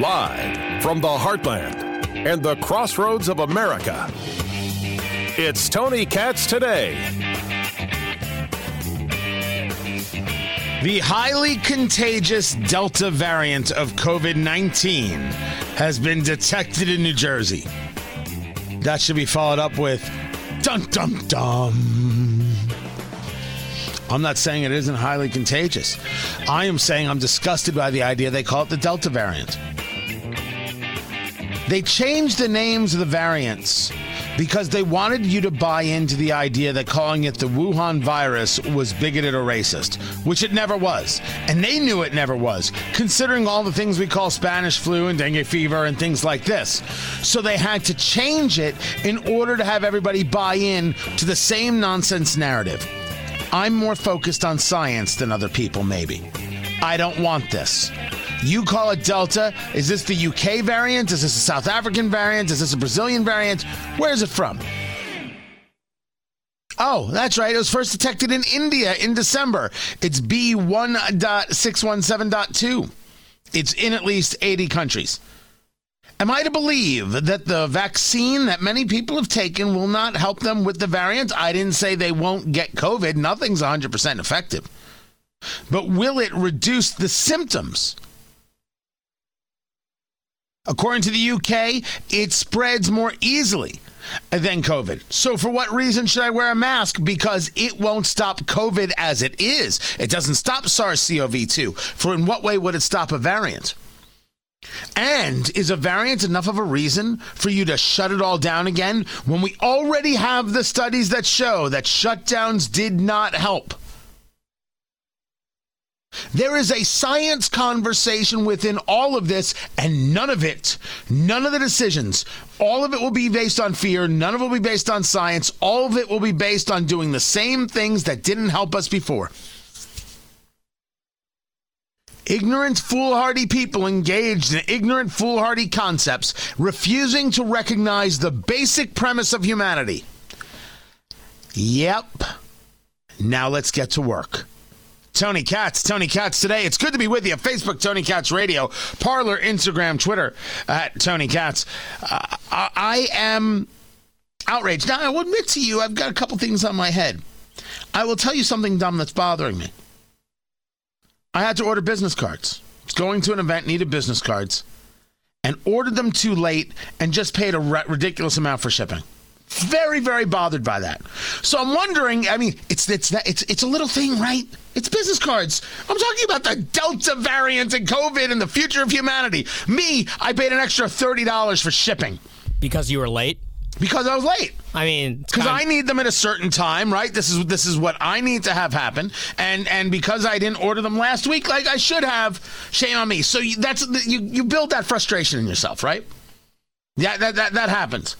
Live from the heartland and the crossroads of America, it's Tony Katz today. The highly contagious Delta variant of COVID 19 has been detected in New Jersey. That should be followed up with dum dum dum. I'm not saying it isn't highly contagious. I am saying I'm disgusted by the idea they call it the Delta variant. They changed the names of the variants because they wanted you to buy into the idea that calling it the Wuhan virus was bigoted or racist, which it never was. And they knew it never was, considering all the things we call Spanish flu and dengue fever and things like this. So they had to change it in order to have everybody buy in to the same nonsense narrative. I'm more focused on science than other people, maybe. I don't want this. You call it Delta. Is this the UK variant? Is this a South African variant? Is this a Brazilian variant? Where is it from? Oh, that's right. It was first detected in India in December. It's B1.617.2. It's in at least 80 countries. Am I to believe that the vaccine that many people have taken will not help them with the variant? I didn't say they won't get COVID. Nothing's 100% effective. But will it reduce the symptoms? According to the UK, it spreads more easily than COVID. So, for what reason should I wear a mask? Because it won't stop COVID as it is. It doesn't stop SARS CoV 2. For in what way would it stop a variant? And is a variant enough of a reason for you to shut it all down again when we already have the studies that show that shutdowns did not help? There is a science conversation within all of this, and none of it, none of the decisions, all of it will be based on fear. None of it will be based on science. All of it will be based on doing the same things that didn't help us before. Ignorant, foolhardy people engaged in ignorant, foolhardy concepts, refusing to recognize the basic premise of humanity. Yep. Now let's get to work. Tony Katz, Tony Katz today. It's good to be with you. Facebook, Tony Katz Radio, Parler, Instagram, Twitter at Tony Katz. Uh, I am outraged. Now, I will admit to you, I've got a couple things on my head. I will tell you something dumb that's bothering me. I had to order business cards. I was going to an event, needed business cards, and ordered them too late and just paid a ridiculous amount for shipping. Very, very bothered by that. So I'm wondering. I mean, it's it's it's it's a little thing, right? It's business cards. I'm talking about the Delta variant and COVID and the future of humanity. Me, I paid an extra thirty dollars for shipping because you were late. Because I was late. I mean, because I need them at a certain time, right? This is this is what I need to have happen, and and because I didn't order them last week like I should have, shame on me. So you, that's you you build that frustration in yourself, right? Yeah, that that that happens.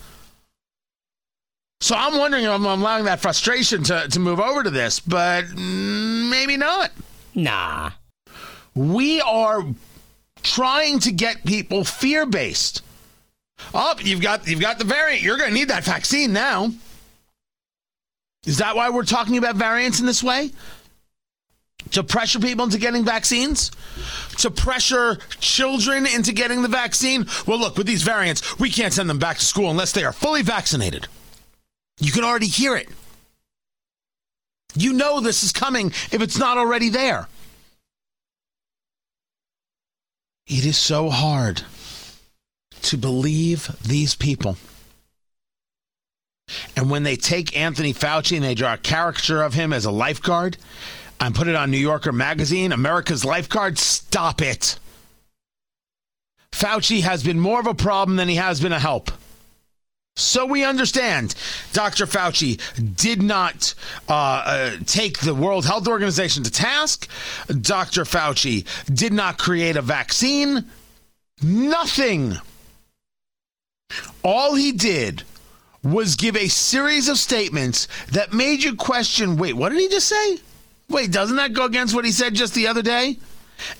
So I'm wondering if I'm allowing that frustration to, to move over to this, but maybe not. Nah. We are trying to get people fear based. Oh, you've got you've got the variant. You're going to need that vaccine now. Is that why we're talking about variants in this way? To pressure people into getting vaccines? To pressure children into getting the vaccine? Well, look, with these variants, we can't send them back to school unless they are fully vaccinated. You can already hear it. You know this is coming if it's not already there. It is so hard to believe these people. And when they take Anthony Fauci and they draw a caricature of him as a lifeguard and put it on New Yorker magazine, America's lifeguard, stop it. Fauci has been more of a problem than he has been a help. So we understand Dr. Fauci did not uh, uh, take the World Health Organization to task. Dr. Fauci did not create a vaccine. Nothing. All he did was give a series of statements that made you question wait, what did he just say? Wait, doesn't that go against what he said just the other day?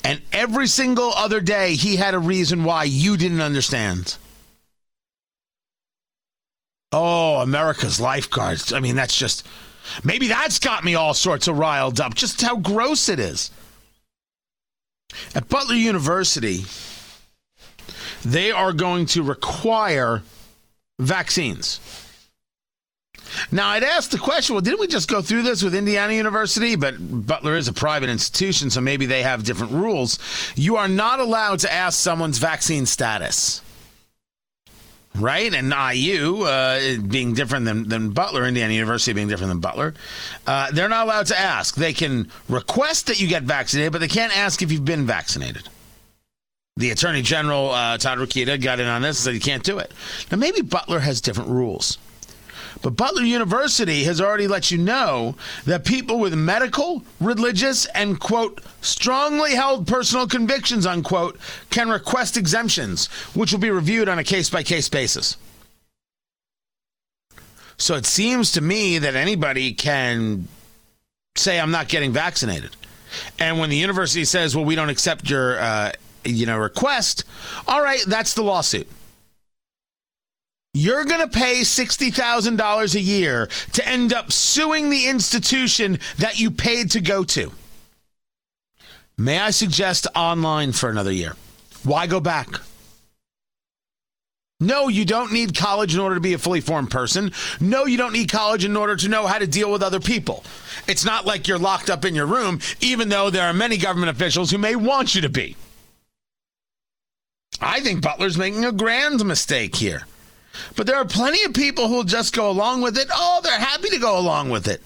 And every single other day, he had a reason why you didn't understand. Oh, America's lifeguards. I mean, that's just maybe that's got me all sorts of riled up. Just how gross it is. At Butler University, they are going to require vaccines. Now, I'd ask the question well, didn't we just go through this with Indiana University? But Butler is a private institution, so maybe they have different rules. You are not allowed to ask someone's vaccine status. Right? And IU uh, being different than, than Butler, Indiana University being different than Butler, uh, they're not allowed to ask. They can request that you get vaccinated, but they can't ask if you've been vaccinated. The Attorney General, uh, Todd Rokita, got in on this and said you can't do it. Now, maybe Butler has different rules. But Butler University has already let you know that people with medical, religious, and, quote, strongly held personal convictions, unquote, can request exemptions, which will be reviewed on a case by case basis. So it seems to me that anybody can say, I'm not getting vaccinated. And when the university says, well, we don't accept your, uh, you know, request, all right, that's the lawsuit. You're going to pay $60,000 a year to end up suing the institution that you paid to go to. May I suggest online for another year? Why go back? No, you don't need college in order to be a fully formed person. No, you don't need college in order to know how to deal with other people. It's not like you're locked up in your room, even though there are many government officials who may want you to be. I think Butler's making a grand mistake here. But there are plenty of people who will just go along with it. Oh, they're happy to go along with it.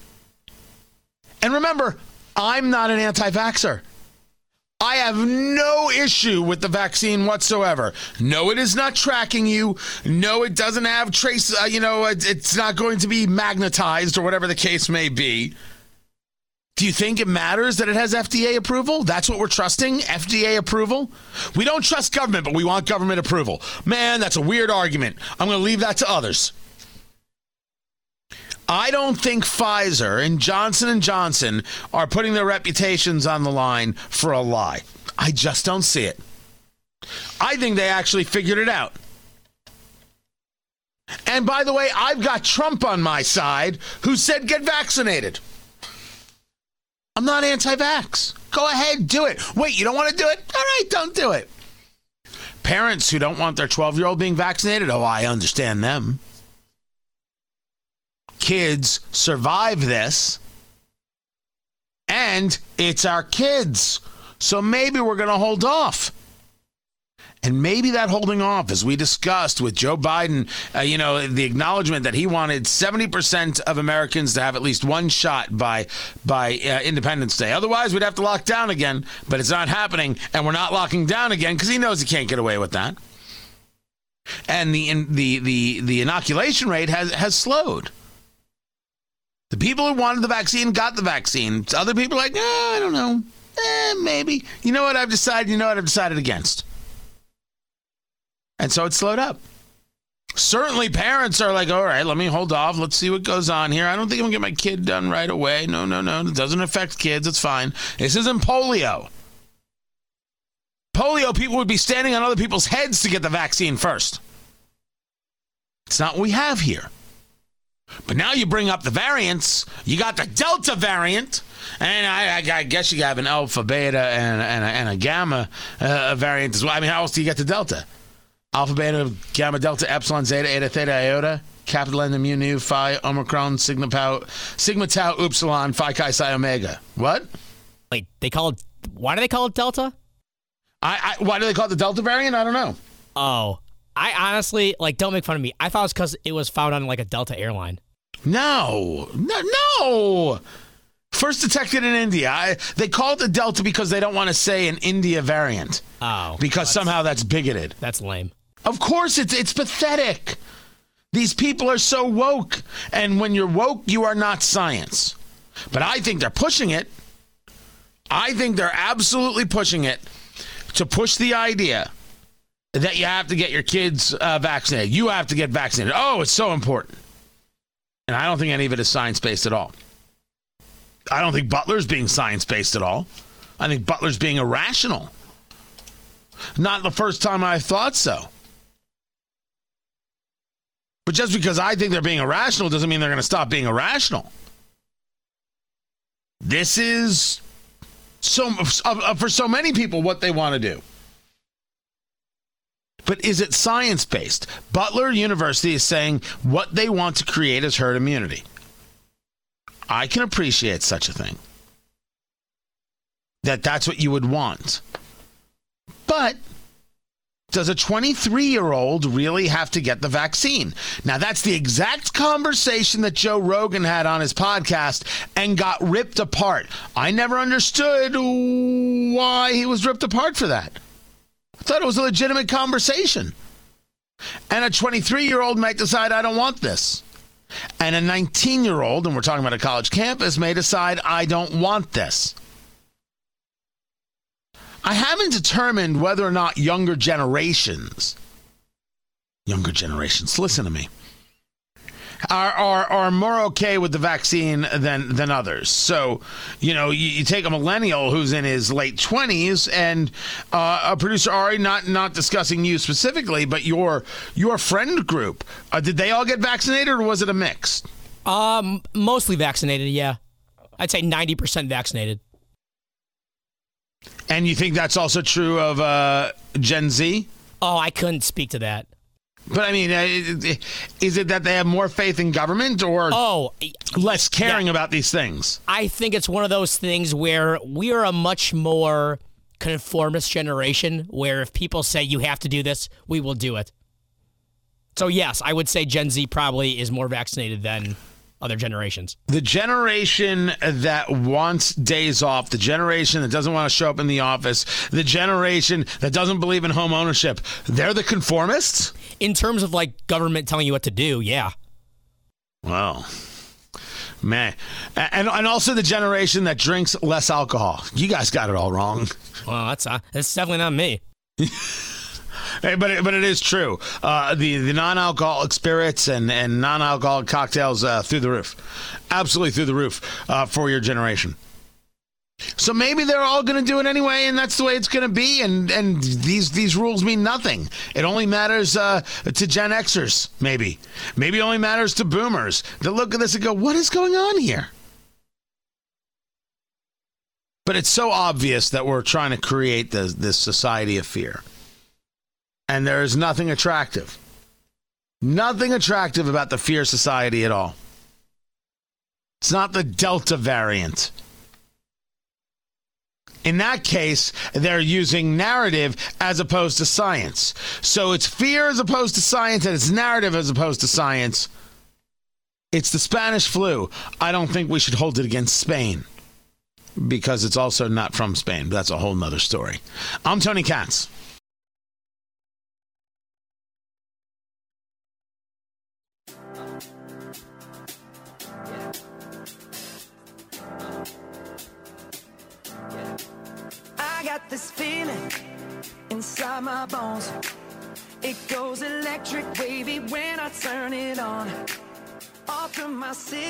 And remember, I'm not an anti vaxxer. I have no issue with the vaccine whatsoever. No, it is not tracking you. No, it doesn't have trace, uh, you know, it, it's not going to be magnetized or whatever the case may be. Do you think it matters that it has FDA approval? That's what we're trusting? FDA approval? We don't trust government, but we want government approval. Man, that's a weird argument. I'm going to leave that to others. I don't think Pfizer and Johnson and Johnson are putting their reputations on the line for a lie. I just don't see it. I think they actually figured it out. And by the way, I've got Trump on my side who said get vaccinated. I'm not anti vax. Go ahead, do it. Wait, you don't want to do it? All right, don't do it. Parents who don't want their 12 year old being vaccinated, oh, I understand them. Kids survive this, and it's our kids. So maybe we're going to hold off. And maybe that holding off, as we discussed with Joe Biden, uh, you know, the acknowledgement that he wanted 70% of Americans to have at least one shot by by uh, Independence Day. Otherwise, we'd have to lock down again. But it's not happening, and we're not locking down again because he knows he can't get away with that. And the in, the the the inoculation rate has has slowed. The people who wanted the vaccine got the vaccine. Other people like, eh, I don't know, eh, maybe. You know what I've decided? You know what I've decided against. And so it slowed up. Certainly, parents are like, all right, let me hold off. Let's see what goes on here. I don't think I'm going to get my kid done right away. No, no, no. It doesn't affect kids. It's fine. This isn't polio. Polio, people would be standing on other people's heads to get the vaccine first. It's not what we have here. But now you bring up the variants. You got the Delta variant, and I, I, I guess you have an Alpha, Beta, and, and, a, and a Gamma uh, variant as well. I mean, how else do you get the Delta? Alpha, Beta, Gamma, Delta, Epsilon, Zeta, Eta, Theta, Iota, Capital N, Mu, Nu, Phi, Omicron, Sigma, Tau, Sigma, Tau, Upsilon, Phi, Chi, Psi, Omega. What? Wait, they call it. Why do they call it Delta? I, I why do they call it the Delta variant? I don't know. Oh, I honestly like. Don't make fun of me. I thought it was because it was found on like a Delta airline. No, no, no. First detected in India. I, they call it the Delta because they don't want to say an India variant. Oh, because that's, somehow that's bigoted. That's lame. Of course, it's it's pathetic. These people are so woke, and when you're woke, you are not science. But I think they're pushing it. I think they're absolutely pushing it to push the idea that you have to get your kids uh, vaccinated. You have to get vaccinated. Oh, it's so important. And I don't think any of it is science based at all. I don't think Butler's being science based at all. I think Butler's being irrational. Not the first time I thought so. But just because I think they're being irrational doesn't mean they're going to stop being irrational. This is so for so many people what they want to do. but is it science based? Butler University is saying what they want to create is herd immunity. I can appreciate such a thing. That that's what you would want. But does a 23 year old really have to get the vaccine? Now, that's the exact conversation that Joe Rogan had on his podcast and got ripped apart. I never understood why he was ripped apart for that. I thought it was a legitimate conversation. And a 23 year old might decide, I don't want this. And a 19 year old, and we're talking about a college campus, may decide, I don't want this. I haven't determined whether or not younger generations, younger generations, listen to me, are, are, are more okay with the vaccine than, than others. So, you know, you, you take a millennial who's in his late 20s and uh, a producer, Ari, not, not discussing you specifically, but your, your friend group, uh, did they all get vaccinated or was it a mix? Um, mostly vaccinated, yeah. I'd say 90% vaccinated. And you think that's also true of uh, Gen Z? Oh, I couldn't speak to that. But I mean, uh, is it that they have more faith in government or oh, less caring yeah. about these things? I think it's one of those things where we are a much more conformist generation where if people say you have to do this, we will do it. So, yes, I would say Gen Z probably is more vaccinated than other generations. The generation that wants days off, the generation that doesn't want to show up in the office, the generation that doesn't believe in home ownership, they're the conformists? In terms of like government telling you what to do, yeah. Wow. Man. And, and also the generation that drinks less alcohol. You guys got it all wrong. Well, that's, uh, that's definitely not me. But it, but it is true. Uh, the the non-alcoholic spirits and, and non-alcoholic cocktails uh, through the roof, absolutely through the roof uh, for your generation. So maybe they're all going to do it anyway, and that's the way it's going to be. And and these these rules mean nothing. It only matters uh, to Gen Xers, maybe. Maybe it only matters to Boomers. They look at this and go, "What is going on here?" But it's so obvious that we're trying to create this, this society of fear and there is nothing attractive. Nothing attractive about the fear society at all. It's not the Delta variant. In that case, they're using narrative as opposed to science. So it's fear as opposed to science, and it's narrative as opposed to science. It's the Spanish flu. I don't think we should hold it against Spain because it's also not from Spain. That's a whole nother story. I'm Tony Katz. This feeling inside my bones. It goes electric wavy when I turn it on.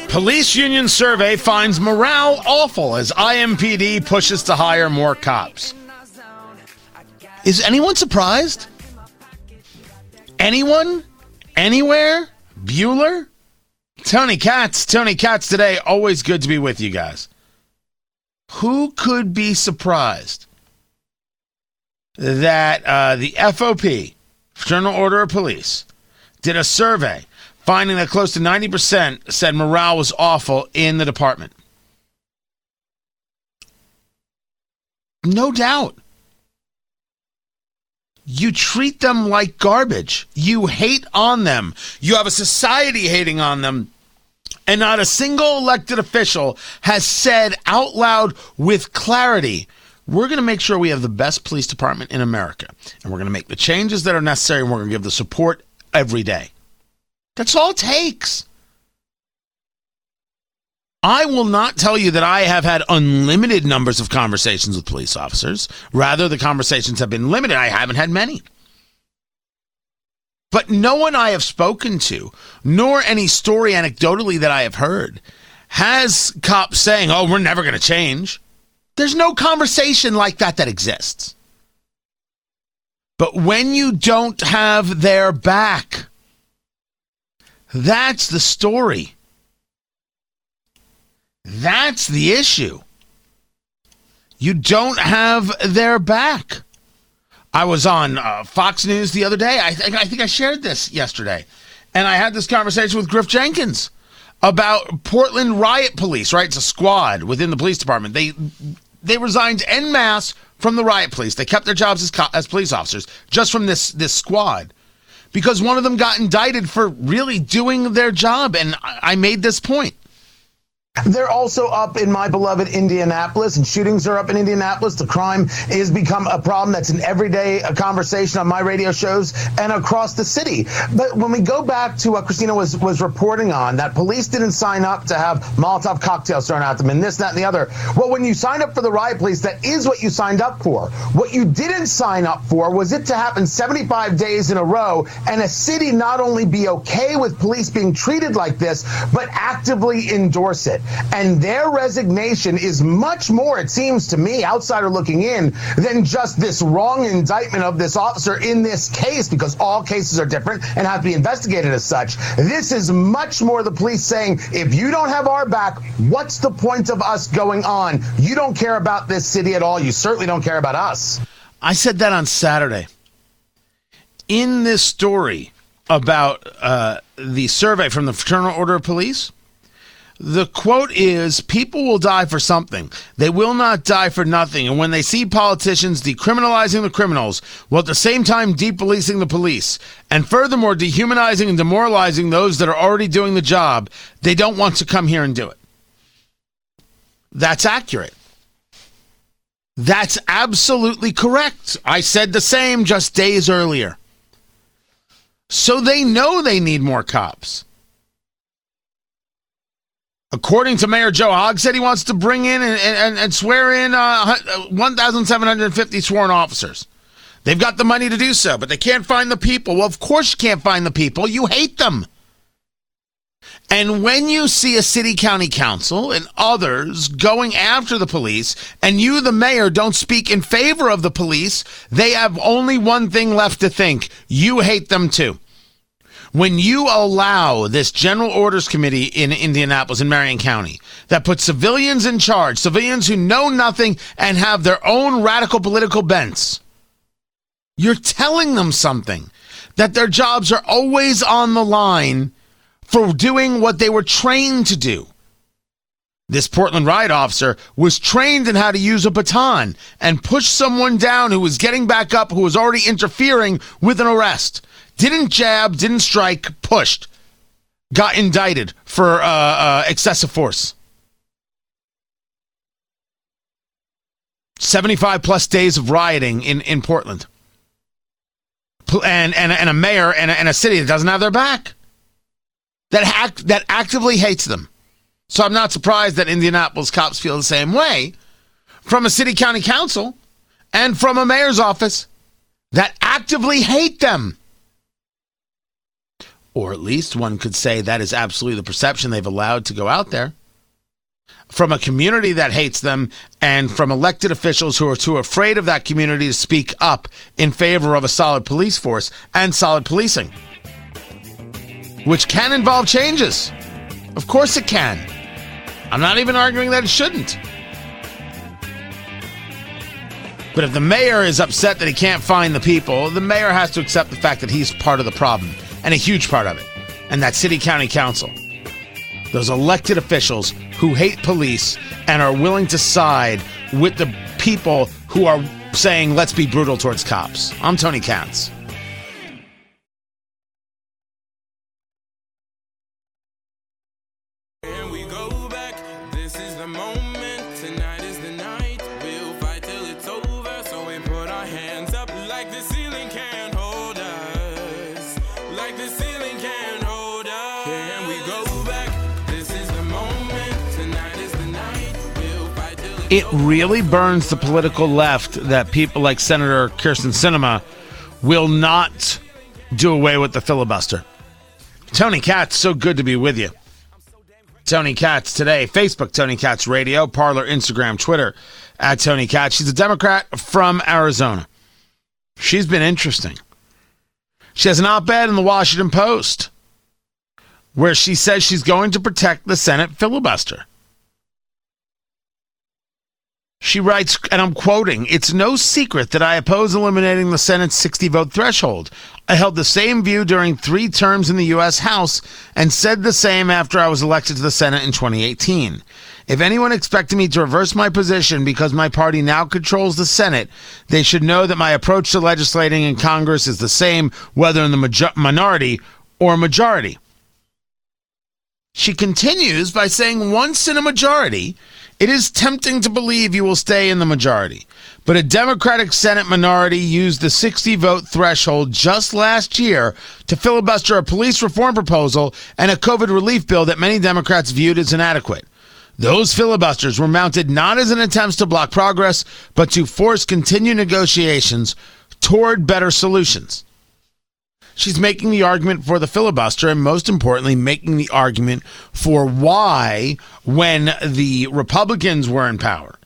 Police union survey finds morale awful as IMPD pushes to hire more cops. Is anyone surprised? Anyone? Anywhere? Bueller? Tony Katz, Tony Katz today. Always good to be with you guys. Who could be surprised? That uh, the FOP, Fraternal Order of Police, did a survey finding that close to 90% said morale was awful in the department. No doubt. You treat them like garbage. You hate on them. You have a society hating on them. And not a single elected official has said out loud with clarity we're going to make sure we have the best police department in America. And we're going to make the changes that are necessary and we're going to give the support every day. That's all it takes. I will not tell you that I have had unlimited numbers of conversations with police officers. Rather, the conversations have been limited. I haven't had many. But no one I have spoken to, nor any story anecdotally that I have heard, has cops saying, oh, we're never going to change. There's no conversation like that that exists. But when you don't have their back, that's the story. That's the issue. You don't have their back. I was on uh, Fox News the other day. I think I think I shared this yesterday, and I had this conversation with Griff Jenkins about Portland riot police. Right, it's a squad within the police department. They they resigned en masse from the riot police. They kept their jobs as, co- as police officers just from this this squad because one of them got indicted for really doing their job. And I, I made this point. They're also up in my beloved Indianapolis, and shootings are up in Indianapolis. The crime has become a problem that's an everyday uh, conversation on my radio shows and across the city. But when we go back to what Christina was was reporting on, that police didn't sign up to have Molotov cocktails thrown at them and this, that, and the other. Well, when you signed up for the riot police, that is what you signed up for. What you didn't sign up for was it to happen 75 days in a row and a city not only be okay with police being treated like this, but actively endorse it. And their resignation is much more, it seems to me, outsider looking in, than just this wrong indictment of this officer in this case, because all cases are different and have to be investigated as such. This is much more the police saying, if you don't have our back, what's the point of us going on? You don't care about this city at all. You certainly don't care about us. I said that on Saturday. In this story about uh, the survey from the Fraternal Order of Police, the quote is People will die for something. They will not die for nothing. And when they see politicians decriminalizing the criminals while at the same time depolicing the police, and furthermore dehumanizing and demoralizing those that are already doing the job, they don't want to come here and do it. That's accurate. That's absolutely correct. I said the same just days earlier. So they know they need more cops. According to Mayor Joe Hogsett, he wants to bring in and, and, and swear in uh, 1,750 sworn officers. They've got the money to do so, but they can't find the people. Well, of course you can't find the people. You hate them. And when you see a city county council and others going after the police, and you, the mayor, don't speak in favor of the police, they have only one thing left to think you hate them too. When you allow this general orders committee in Indianapolis in Marion County that puts civilians in charge, civilians who know nothing and have their own radical political bents, you're telling them something that their jobs are always on the line for doing what they were trained to do. This Portland riot officer was trained in how to use a baton and push someone down who was getting back up, who was already interfering with an arrest. Didn't jab, didn't strike, pushed. Got indicted for uh, uh, excessive force. 75 plus days of rioting in, in Portland. And, and, and a mayor and a, and a city that doesn't have their back. That, act, that actively hates them. So I'm not surprised that Indianapolis cops feel the same way from a city county council and from a mayor's office that actively hate them. Or at least one could say that is absolutely the perception they've allowed to go out there. From a community that hates them and from elected officials who are too afraid of that community to speak up in favor of a solid police force and solid policing, which can involve changes. Of course it can. I'm not even arguing that it shouldn't. But if the mayor is upset that he can't find the people, the mayor has to accept the fact that he's part of the problem and a huge part of it. And that city county council. Those elected officials who hate police and are willing to side with the people who are saying, let's be brutal towards cops. I'm Tony Katz. It really burns the political left that people like Senator Kyrsten Sinema will not do away with the filibuster. Tony Katz, so good to be with you. Tony Katz today, Facebook, Tony Katz Radio, Parler, Instagram, Twitter, at Tony Katz. She's a Democrat from Arizona. She's been interesting. She has an op ed in the Washington Post where she says she's going to protect the Senate filibuster. She writes, and I'm quoting, It's no secret that I oppose eliminating the Senate's 60 vote threshold. I held the same view during three terms in the U.S. House and said the same after I was elected to the Senate in 2018. If anyone expected me to reverse my position because my party now controls the Senate, they should know that my approach to legislating in Congress is the same whether in the major- minority or majority. She continues by saying once in a majority, it is tempting to believe you will stay in the majority. But a Democratic Senate minority used the 60 vote threshold just last year to filibuster a police reform proposal and a COVID relief bill that many Democrats viewed as inadequate. Those filibusters were mounted not as an attempt to block progress, but to force continued negotiations toward better solutions. She's making the argument for the filibuster and, most importantly, making the argument for why, when the Republicans were in power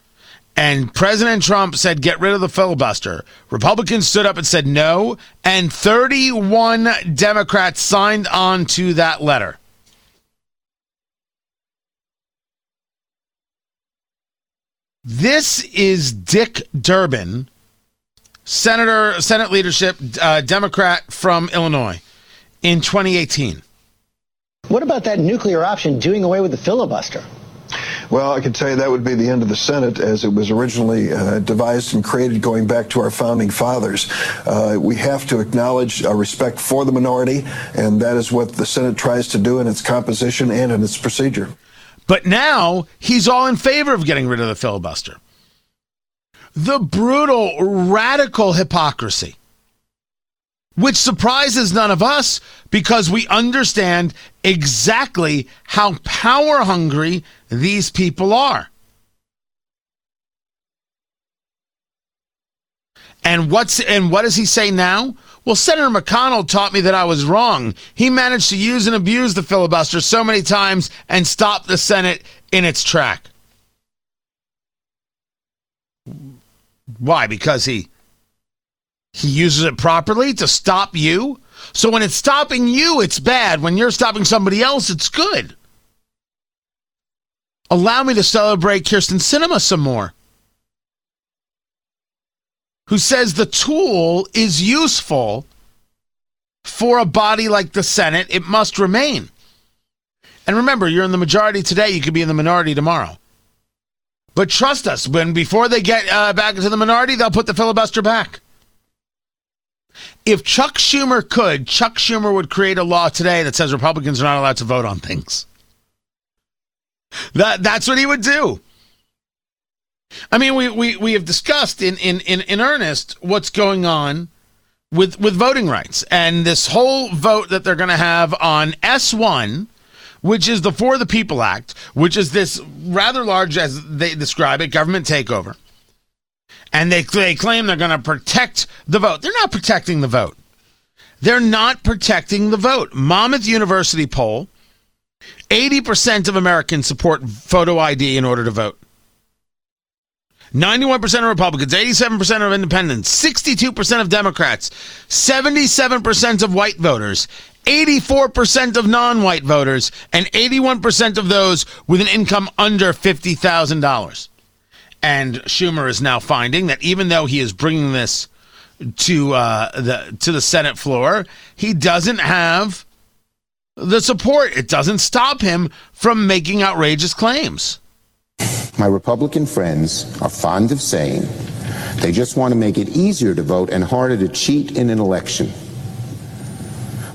and President Trump said, get rid of the filibuster, Republicans stood up and said no, and 31 Democrats signed on to that letter. This is Dick Durbin Senator, Senate leadership, uh, Democrat from Illinois in 2018. What about that nuclear option doing away with the filibuster? Well, I can tell you that would be the end of the Senate as it was originally uh, devised and created going back to our founding fathers. Uh, we have to acknowledge a respect for the minority, and that is what the Senate tries to do in its composition and in its procedure. But now he's all in favor of getting rid of the filibuster the brutal, radical hypocrisy, which surprises none of us because we understand exactly how power hungry these people are. And what's and what does he say now? Well, Senator McConnell taught me that I was wrong. He managed to use and abuse the filibuster so many times and stop the Senate in its track. Why? Because he he uses it properly to stop you. So when it's stopping you, it's bad. When you're stopping somebody else, it's good. Allow me to celebrate Kyrsten Sinema some more. Who says the tool is useful for a body like the Senate, it must remain. And remember, you're in the majority today, you could be in the minority tomorrow. But trust us, when before they get uh, back into the minority, they'll put the filibuster back. If Chuck Schumer could, Chuck Schumer would create a law today that says Republicans are not allowed to vote on things. That that's what he would do. I mean, we, we, we have discussed in, in, in, in earnest what's going on with with voting rights and this whole vote that they're going to have on S1 which is the For the People Act, which is this rather large, as they describe it, government takeover. And they, they claim they're going to protect the vote. They're not protecting the vote. They're not protecting the vote. Monmouth University poll 80% of Americans support photo ID in order to vote. 91% of Republicans, 87% of independents, 62% of Democrats, 77% of white voters, 84% of non white voters, and 81% of those with an income under $50,000. And Schumer is now finding that even though he is bringing this to uh, the to the Senate floor, he doesn't have the support. It doesn't stop him from making outrageous claims. My Republican friends are fond of saying they just want to make it easier to vote and harder to cheat in an election.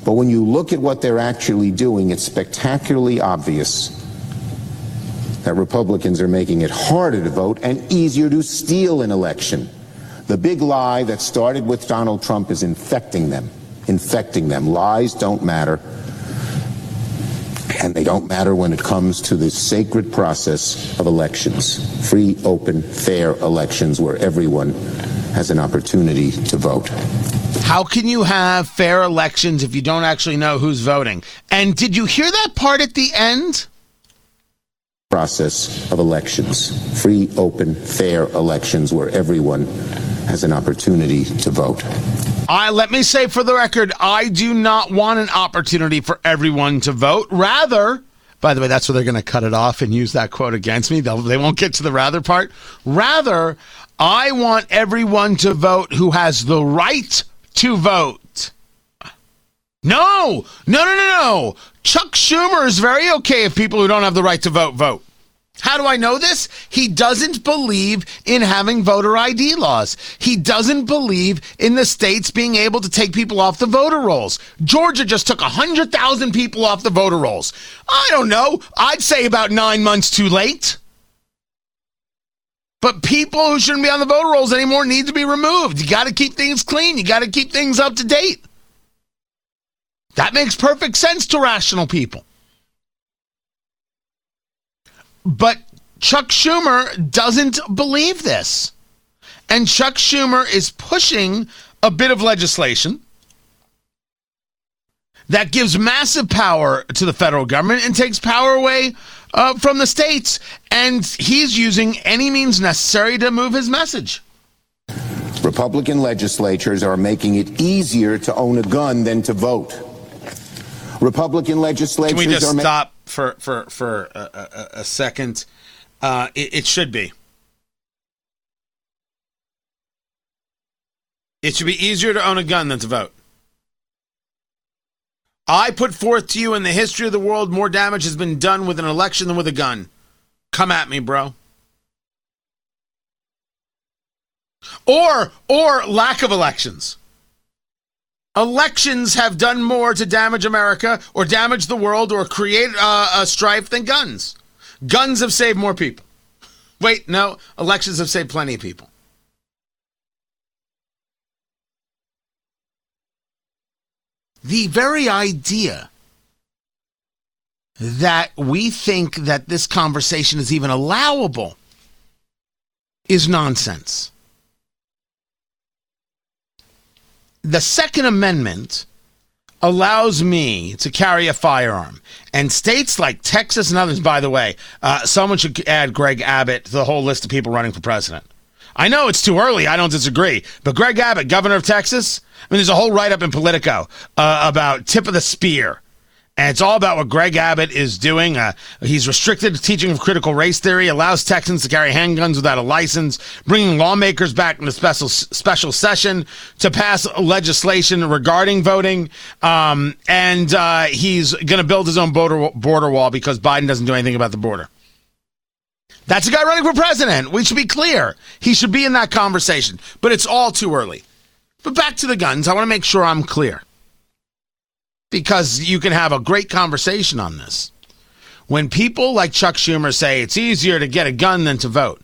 But when you look at what they're actually doing, it's spectacularly obvious that Republicans are making it harder to vote and easier to steal an election. The big lie that started with Donald Trump is infecting them. Infecting them. Lies don't matter. And they don't matter when it comes to the sacred process of elections. Free, open, fair elections where everyone has an opportunity to vote. How can you have fair elections if you don't actually know who's voting? And did you hear that part at the end? Process of elections. Free, open, fair elections where everyone has an opportunity to vote. I let me say for the record, I do not want an opportunity for everyone to vote. Rather, By the way, that's where they're going to cut it off and use that quote against me. They'll, they won't get to the rather part. Rather, I want everyone to vote who has the right to vote. No, no, no, no, no. Chuck Schumer is very okay if people who don't have the right to vote vote. How do I know this? He doesn't believe in having voter ID laws. He doesn't believe in the states being able to take people off the voter rolls. Georgia just took 100,000 people off the voter rolls. I don't know. I'd say about nine months too late. But people who shouldn't be on the voter rolls anymore need to be removed. You got to keep things clean. You got to keep things up to date. That makes perfect sense to rational people. But Chuck Schumer doesn't believe this. And Chuck Schumer is pushing a bit of legislation that gives massive power to the federal government and takes power away uh, from the states. And he's using any means necessary to move his message. Republican legislatures are making it easier to own a gun than to vote. Republican legislatures Can we just are ma- stop for for for a, a, a second? Uh, it, it should be. It should be easier to own a gun than to vote. I put forth to you in the history of the world more damage has been done with an election than with a gun. Come at me, bro. Or or lack of elections. Elections have done more to damage America or damage the world or create a strife than guns. Guns have saved more people. Wait, no, elections have saved plenty of people. The very idea that we think that this conversation is even allowable is nonsense. the Second Amendment allows me to carry a firearm. And states like Texas and others, by the way, uh, someone should add Greg Abbott to the whole list of people running for president. I know it's too early. I don't disagree. But Greg Abbott, governor of Texas, I mean, there's a whole write up in Politico uh, about tip of the spear. And it's all about what Greg Abbott is doing. Uh, he's restricted teaching of critical race theory, allows Texans to carry handguns without a license, bringing lawmakers back into special special session to pass legislation regarding voting. Um, and uh, he's going to build his own border border wall because Biden doesn't do anything about the border. That's a guy running for president. We should be clear. He should be in that conversation, but it's all too early. But back to the guns. I want to make sure I'm clear because you can have a great conversation on this. When people like Chuck Schumer say it's easier to get a gun than to vote,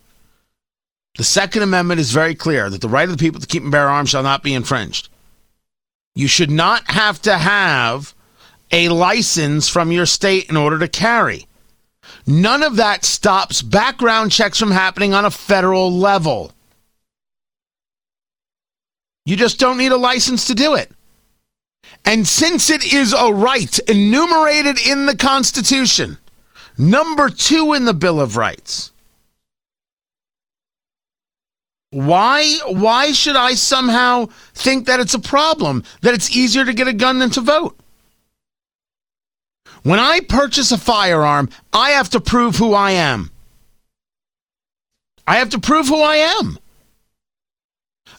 the Second Amendment is very clear that the right of the people to keep and bear arms shall not be infringed. You should not have to have a license from your state in order to carry. None of that stops background checks from happening on a federal level. You just don't need a license to do it. And since it is a right enumerated in the Constitution, number two in the Bill of Rights, why why should I somehow think that it's a problem that it's easier to get a gun than to vote? When I purchase a firearm, I have to prove who I am. I have to prove who I am.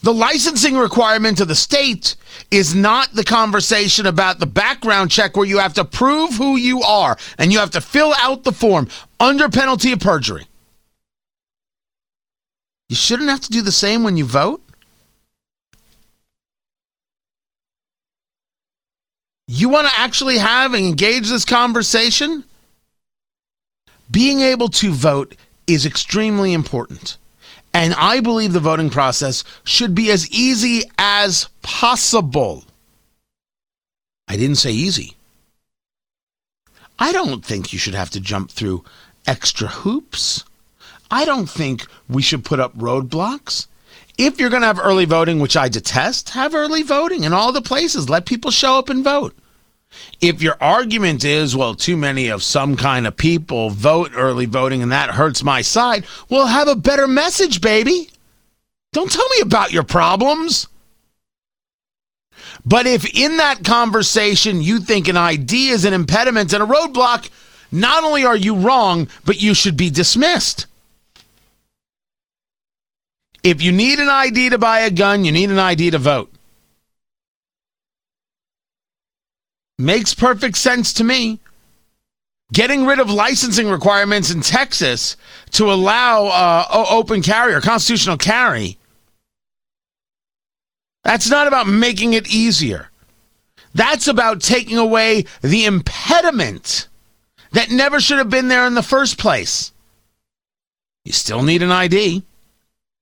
The licensing requirement of the state is not the conversation about the background check where you have to prove who you are and you have to fill out the form under penalty of perjury. You shouldn't have to do the same when you vote. You want to actually have and engage this conversation? Being able to vote is extremely important. And I believe the voting process should be as easy as possible. I didn't say easy. I don't think you should have to jump through extra hoops. I don't think we should put up roadblocks. If you're going to have early voting, which I detest, have early voting in all the places. Let people show up and vote. If your argument is, well, too many of some kind of people vote early voting and that hurts my side, well, have a better message, baby. Don't tell me about your problems. But if in that conversation you think an ID is an impediment and a roadblock, not only are you wrong, but you should be dismissed. If you need an ID to buy a gun, you need an ID to vote. Makes perfect sense to me. Getting rid of licensing requirements in Texas to allow uh, open carry or constitutional carry. That's not about making it easier. That's about taking away the impediment that never should have been there in the first place. You still need an ID.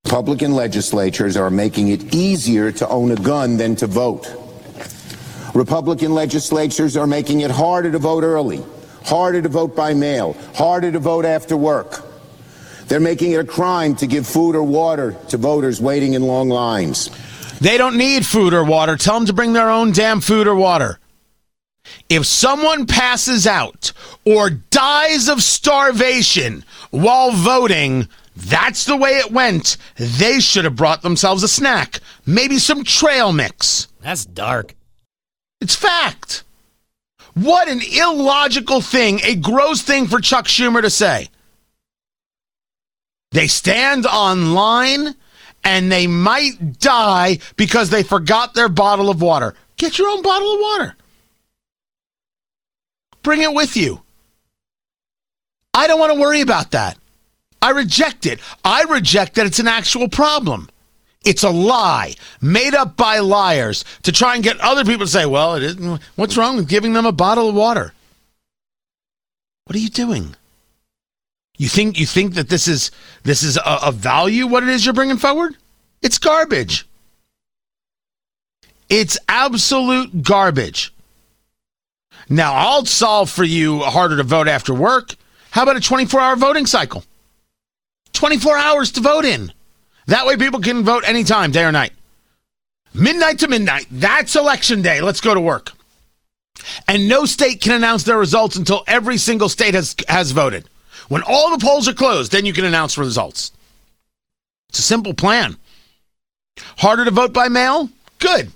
Republican legislatures are making it easier to own a gun than to vote. Republican legislatures are making it harder to vote early, harder to vote by mail, harder to vote after work. They're making it a crime to give food or water to voters waiting in long lines. They don't need food or water. Tell them to bring their own damn food or water. If someone passes out or dies of starvation while voting, that's the way it went. They should have brought themselves a snack, maybe some trail mix. That's dark. It's fact. What an illogical thing, a gross thing for Chuck Schumer to say. They stand online and they might die because they forgot their bottle of water. Get your own bottle of water. Bring it with you. I don't want to worry about that. I reject it. I reject that it's an actual problem. It's a lie made up by liars to try and get other people to say, well, it isn't. What's wrong with giving them a bottle of water? What are you doing? You think you think that this is this is a, a value what it is you're bringing forward? It's garbage. It's absolute garbage. Now, I'll solve for you harder to vote after work. How about a 24 hour voting cycle? 24 hours to vote in. That way people can vote anytime, day or night. Midnight to midnight. That's election day. Let's go to work. And no state can announce their results until every single state has, has voted. When all the polls are closed, then you can announce results. It's a simple plan. Harder to vote by mail? Good.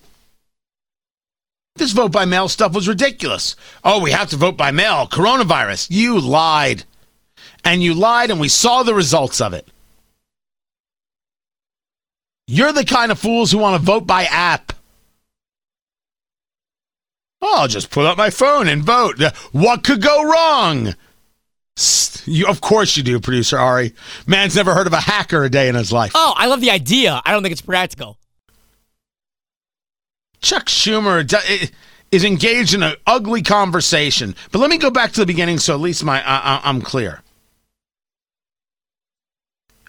This vote by mail stuff was ridiculous. Oh, we have to vote by mail. Coronavirus. You lied. And you lied, and we saw the results of it. You're the kind of fools who want to vote by app. Oh, I'll just pull up my phone and vote. Uh, what could go wrong? You, of course you do, producer Ari. Man's never heard of a hacker a day in his life. Oh, I love the idea. I don't think it's practical. Chuck Schumer uh, is engaged in an ugly conversation. But let me go back to the beginning so at least my I, I'm clear.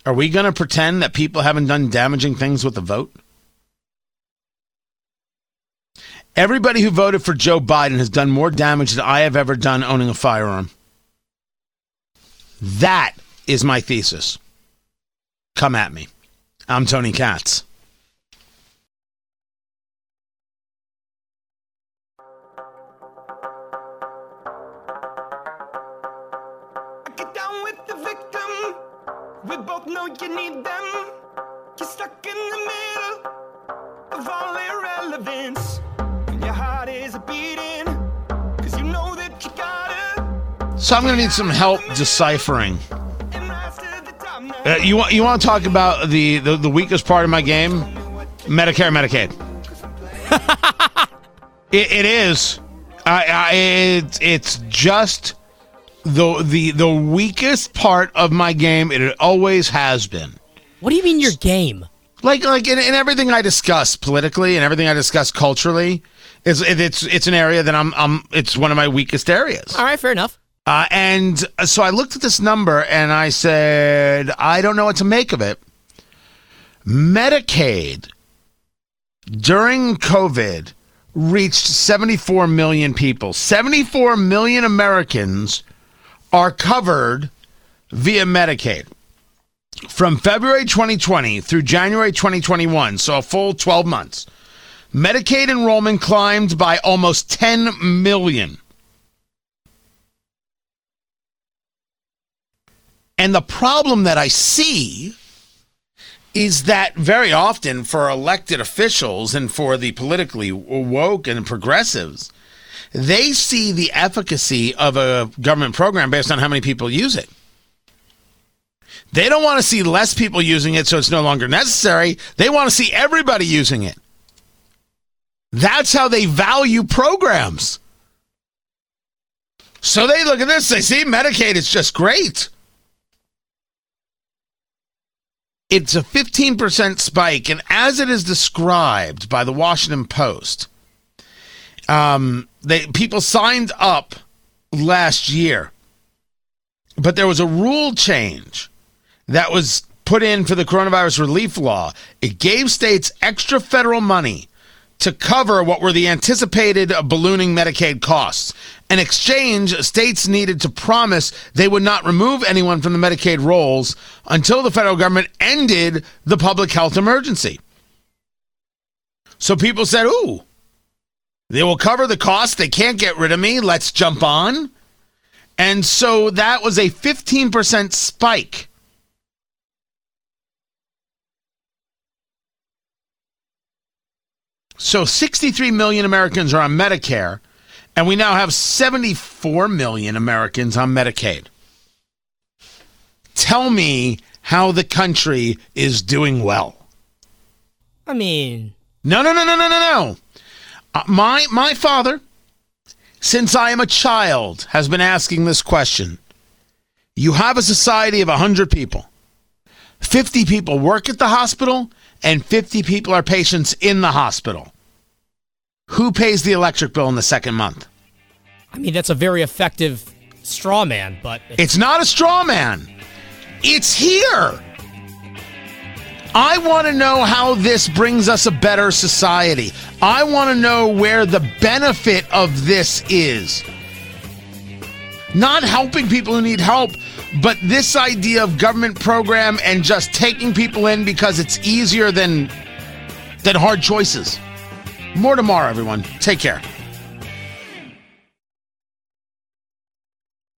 Are we going to pretend that people haven't done damaging things with the vote? Everybody who voted for Joe Biden has done more damage than I have ever done owning a firearm. That is my thesis. Come at me. I'm Tony Katz. You need them. You're stuck in the middle of all irrelevance. And your heart is beating. Cause you know that you gotta. So I'm to need some help deciphering. Uh, you want you want to talk about the, the, the weakest part of my game? Medicare, Medicaid. it, it is. I, it, it's just the the the weakest part of my game. It always has been. What do you mean your game? Like like in, in everything I discuss politically and everything I discuss culturally, is it, it's it's an area that I'm I'm it's one of my weakest areas. All right, fair enough. Uh, and so I looked at this number and I said, I don't know what to make of it. Medicaid during COVID reached 74 million people. 74 million Americans are covered via Medicaid. From February 2020 through January 2021, so a full 12 months, Medicaid enrollment climbed by almost 10 million. And the problem that I see is that very often for elected officials and for the politically woke and progressives, They see the efficacy of a government program based on how many people use it. They don't want to see less people using it so it's no longer necessary. They want to see everybody using it. That's how they value programs. So they look at this, they see Medicaid is just great. It's a 15% spike, and as it is described by the Washington Post, um, they people signed up last year, but there was a rule change that was put in for the coronavirus relief law. It gave states extra federal money to cover what were the anticipated ballooning Medicaid costs. In exchange, states needed to promise they would not remove anyone from the Medicaid rolls until the federal government ended the public health emergency. So people said, ooh, they will cover the cost. They can't get rid of me. Let's jump on. And so that was a 15% spike. So 63 million Americans are on Medicare, and we now have 74 million Americans on Medicaid. Tell me how the country is doing well. I mean, No, no, no, no, no, no, no. Uh, my my father, since I am a child, has been asking this question. You have a society of 100 people. 50 people work at the hospital and 50 people are patients in the hospital. Who pays the electric bill in the second month? I mean that's a very effective straw man, but It's not a straw man. It's here. I want to know how this brings us a better society. I want to know where the benefit of this is. Not helping people who need help, but this idea of government program and just taking people in because it's easier than than hard choices. More tomorrow, everyone. Take care.